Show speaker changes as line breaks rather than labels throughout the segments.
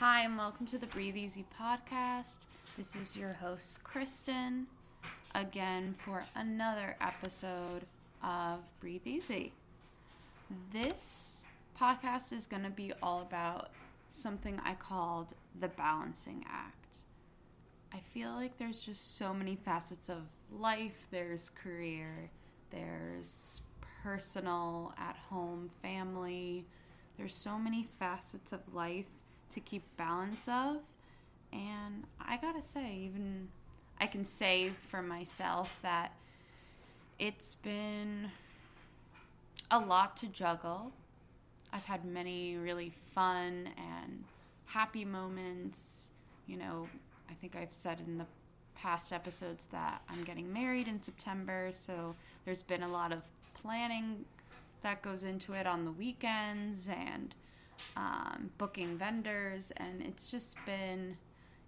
Hi, and welcome to the Breathe Easy podcast. This is your host, Kristen, again for another episode of Breathe Easy. This podcast is going to be all about something I called the balancing act. I feel like there's just so many facets of life there's career, there's personal, at home, family. There's so many facets of life to keep balance of. And I gotta say, even I can say for myself that it's been a lot to juggle. I've had many really fun and happy moments. You know, I think I've said in the past episodes that I'm getting married in September, so there's been a lot of planning that goes into it on the weekends and um, booking vendors, and it's just been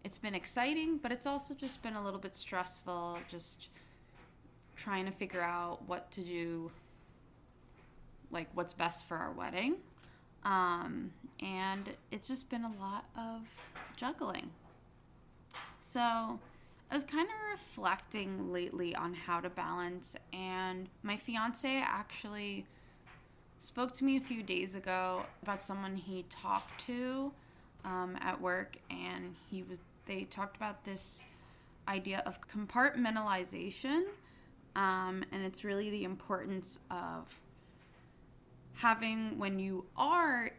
it's been exciting, but it's also just been a little bit stressful. Just trying to figure out what to do, like what's best for our wedding, um, and it's just been a lot of juggling. So I was kind of reflecting lately on how to balance, and my fiance actually spoke to me a few days ago about someone he talked to um, at work, and he was they talked about this idea of compartmentalization, um, and it's really the importance of having when you are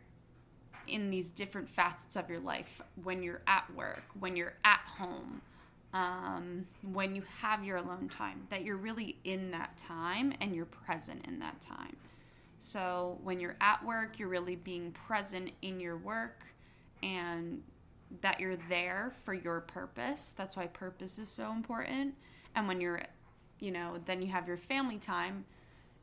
in these different facets of your life when you're at work, when you're at home, um, when you have your alone time, that you're really in that time and you're present in that time. So when you're at work, you're really being present in your work and that you're there for your purpose. That's why purpose is so important. And when you're, you know, then you have your family time,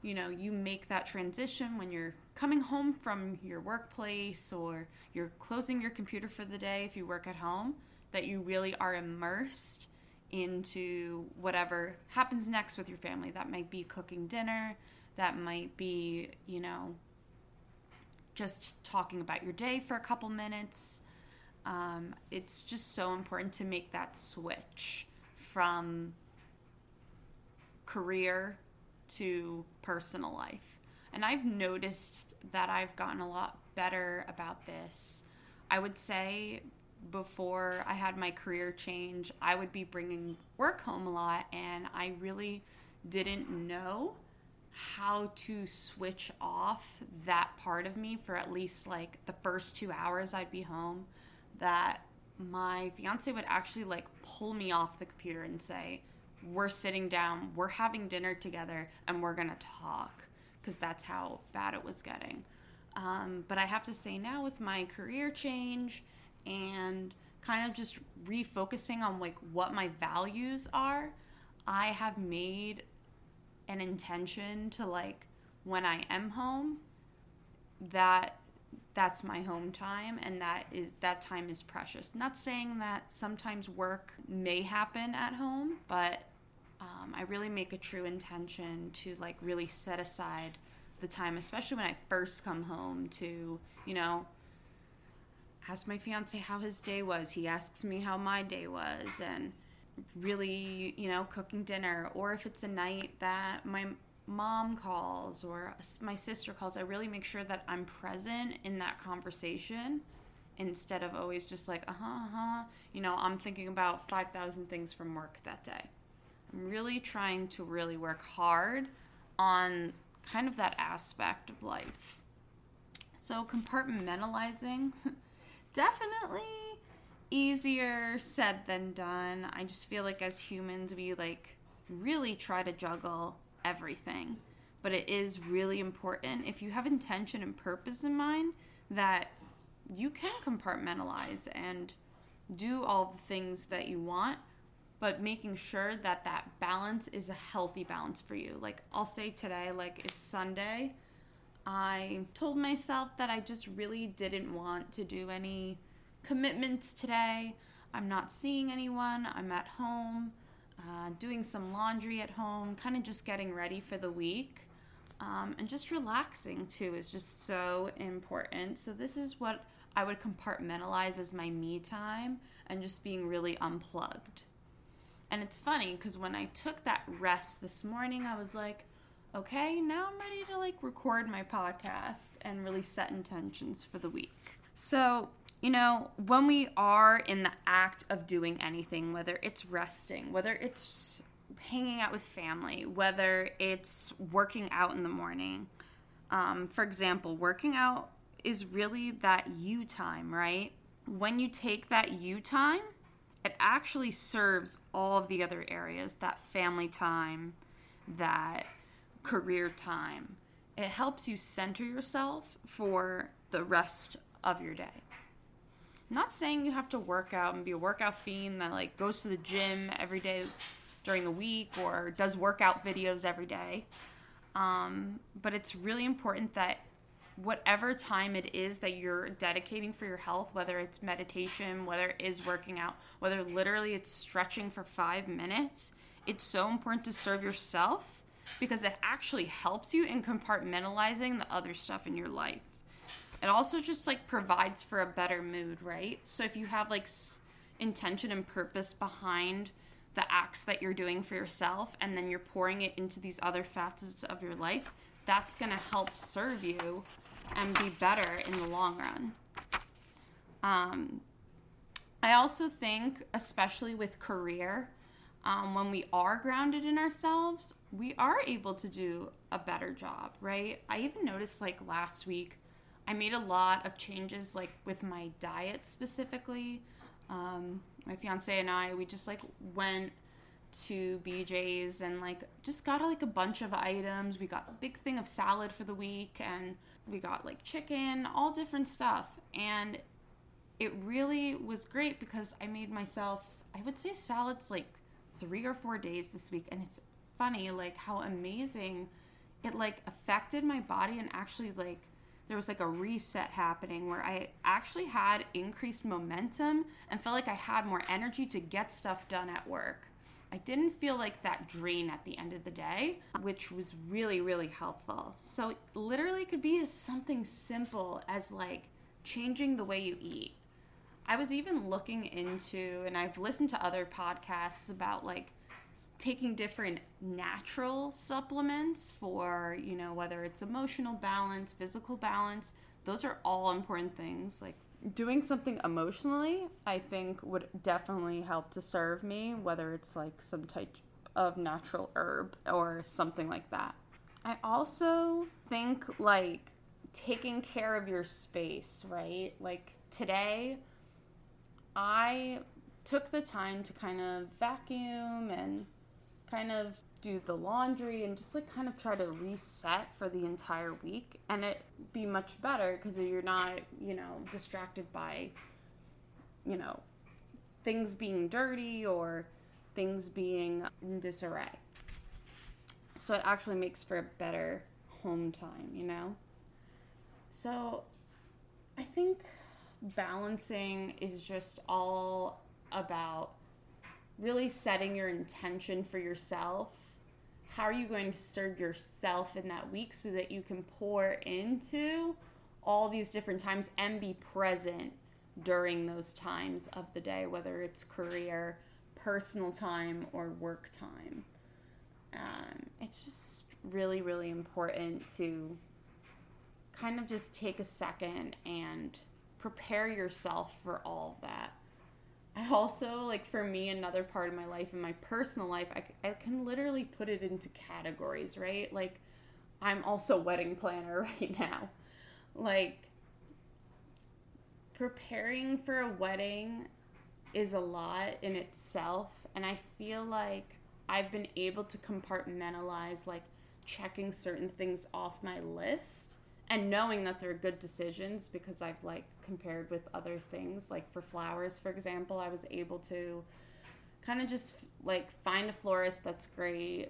you know, you make that transition when you're coming home from your workplace or you're closing your computer for the day if you work at home, that you really are immersed into whatever happens next with your family. That might be cooking dinner, that might be, you know, just talking about your day for a couple minutes. Um, it's just so important to make that switch from career to personal life. And I've noticed that I've gotten a lot better about this. I would say before I had my career change, I would be bringing work home a lot, and I really didn't know how to switch off that part of me for at least like the first two hours I'd be home. That my fiance would actually like pull me off the computer and say, We're sitting down, we're having dinner together, and we're gonna talk. Because that's how bad it was getting. Um, but I have to say now, with my career change and kind of just refocusing on like what my values are, I have made an intention to like when I am home that that's my home time and that is that time is precious. Not saying that sometimes work may happen at home but um, i really make a true intention to like really set aside the time especially when i first come home to you know ask my fiance how his day was. He asks me how my day was and really, you know, cooking dinner, or if it's a night that my mom calls or my sister calls, I really make sure that I'm present in that conversation instead of always just like, uh huh, uh huh. You know, I'm thinking about 5,000 things from work that day. I'm really trying to really work hard on kind of that aspect of life. So, compartmentalizing, definitely easier said than done. I just feel like as humans, we like really try to juggle everything. But it is really important if you have intention and purpose in mind that you can compartmentalize and do all the things that you want, but making sure that that balance is a healthy balance for you. Like I'll say today, like it's Sunday. I told myself that I just really didn't want to do any commitments today. I'm not seeing anyone. I'm at home, uh, doing some laundry at home, kind of just getting ready for the week. Um, and just relaxing too is just so important. So, this is what I would compartmentalize as my me time and just being really unplugged. And it's funny because when I took that rest this morning, I was like, okay, now I'm ready to like record my podcast and really set intentions for the week. So, you know, when we are in the act of doing anything, whether it's resting, whether it's hanging out with family, whether it's working out in the morning, um, for example, working out is really that you time, right? When you take that you time, it actually serves all of the other areas that family time, that career time. It helps you center yourself for the rest of your day. Not saying you have to work out and be a workout fiend that like goes to the gym every day during the week or does workout videos every day. Um, but it's really important that whatever time it is that you're dedicating for your health, whether it's meditation, whether it is working out, whether literally it's stretching for five minutes, it's so important to serve yourself because it actually helps you in compartmentalizing the other stuff in your life. It also just like provides for a better mood, right? So if you have like s- intention and purpose behind the acts that you're doing for yourself and then you're pouring it into these other facets of your life, that's going to help serve you and be better in the long run. Um, I also think, especially with career, um, when we are grounded in ourselves, we are able to do a better job, right? I even noticed like last week, I made a lot of changes like with my diet specifically. Um, my fiance and I, we just like went to BJ's and like just got like a bunch of items. We got the big thing of salad for the week and we got like chicken, all different stuff. And it really was great because I made myself, I would say salads like three or four days this week. And it's funny, like how amazing it like affected my body and actually like there was like a reset happening where I actually had increased momentum and felt like I had more energy to get stuff done at work. I didn't feel like that drain at the end of the day, which was really, really helpful. So, literally, could be as something simple as like changing the way you eat. I was even looking into, and I've listened to other podcasts about like taking different natural supplements for, you know, whether it's emotional balance, physical balance. Those are all important things. Like doing something emotionally, I think would definitely help to serve me, whether it's like some type of natural herb or something like that. I also think like taking care of your space, right? Like today, I took the time to kind of vacuum and kind of do the laundry and just like kind of try to reset for the entire week and it be much better because you're not you know distracted by you know things being dirty or things being in disarray. So it actually makes for a better home time you know? So i think balancing is just all about really setting your intention for yourself how are you going to serve yourself in that week so that you can pour into all these different times and be present during those times of the day, whether it's career, personal time, or work time. Um, it's just really, really important to kind of just take a second and prepare yourself for all of that. I also like for me another part of my life in my personal life I, I can literally put it into categories right? Like i'm also wedding planner right now. Like preparing for a wedding is a lot in itself and i feel like i've been able to compartmentalize like checking certain things off my list and knowing that they're good decisions because I've like compared with other things like for flowers for example I was able to kind of just like find a florist that's great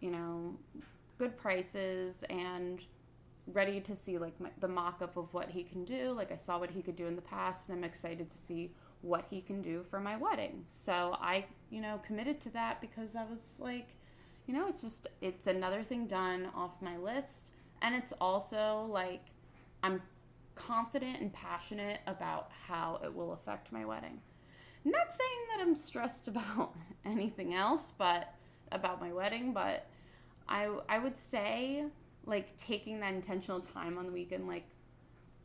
you know good prices and ready to see like my, the mock-up of what he can do. Like I saw what he could do in the past and I'm excited to see what he can do for my wedding. So I you know committed to that because I was like you know it's just it's another thing done off my list and it's also like I'm confident and passionate about how it will affect my wedding. Not saying that I'm stressed about anything else, but about my wedding, but I I would say like taking that intentional time on the weekend like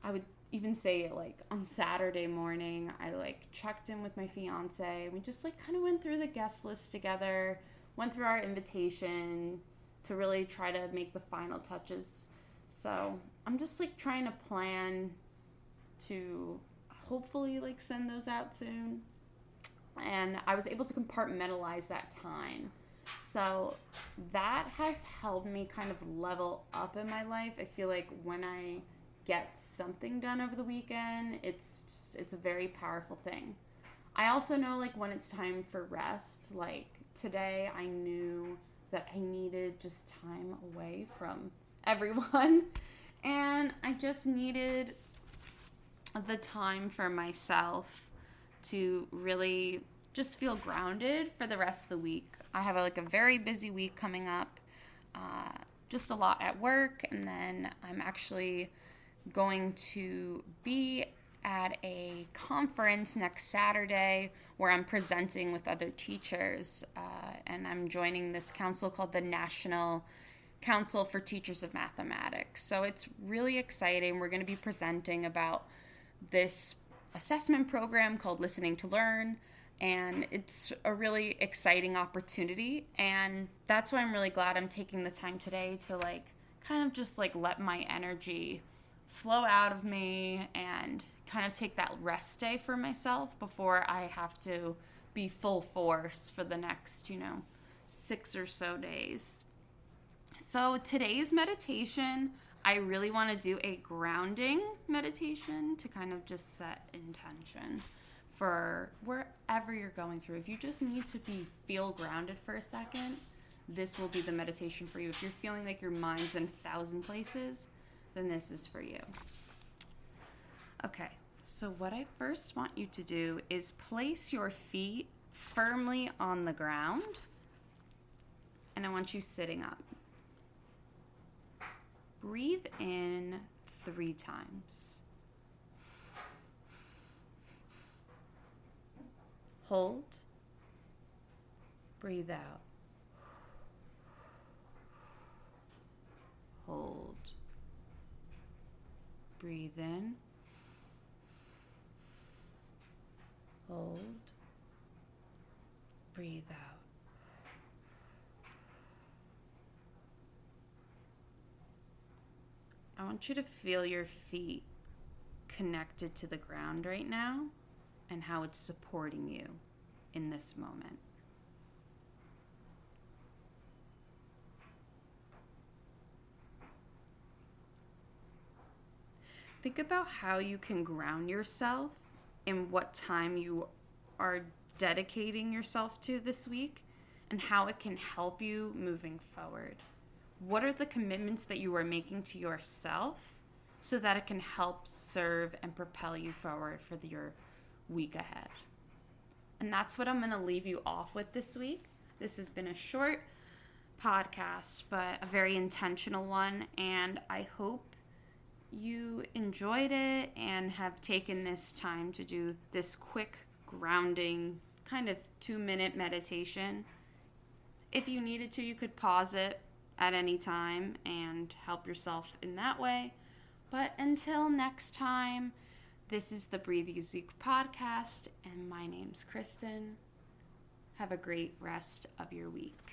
I would even say it like on Saturday morning I like checked in with my fiance. We just like kind of went through the guest list together, went through our invitation to really try to make the final touches. So, I'm just like trying to plan to hopefully like send those out soon. And I was able to compartmentalize that time. So that has helped me kind of level up in my life. I feel like when I get something done over the weekend, it's just it's a very powerful thing. I also know like when it's time for rest, like today I knew that I needed just time away from everyone and I just needed the time for myself to really just feel grounded for the rest of the week. I have a, like a very busy week coming up, uh, just a lot at work, and then I'm actually going to be at a conference next Saturday where I'm presenting with other teachers, uh, and I'm joining this council called the National Council for Teachers of Mathematics. So it's really exciting. We're going to be presenting about this assessment program called Listening to Learn and it's a really exciting opportunity and that's why I'm really glad I'm taking the time today to like kind of just like let my energy flow out of me and kind of take that rest day for myself before I have to be full force for the next, you know, 6 or so days. So today's meditation I really want to do a grounding meditation to kind of just set intention for wherever you're going through. If you just need to be feel grounded for a second, this will be the meditation for you. If you're feeling like your mind's in a thousand places, then this is for you. Okay, so what I first want you to do is place your feet firmly on the ground, and I want you sitting up. Breathe in three times. Hold. Breathe out. Hold. Breathe in. Hold. Breathe out. I want you to feel your feet connected to the ground right now and how it's supporting you in this moment. Think about how you can ground yourself in what time you are dedicating yourself to this week and how it can help you moving forward what are the commitments that you are making to yourself so that it can help serve and propel you forward for the, your week ahead. And that's what I'm going to leave you off with this week. This has been a short podcast, but a very intentional one. And I hope you enjoyed it and have taken this time to do this quick grounding, kind of two minute meditation. If you needed to, you could pause it, at any time and help yourself in that way. But until next time, this is the Breathe Easy podcast, and my name's Kristen. Have a great rest of your week.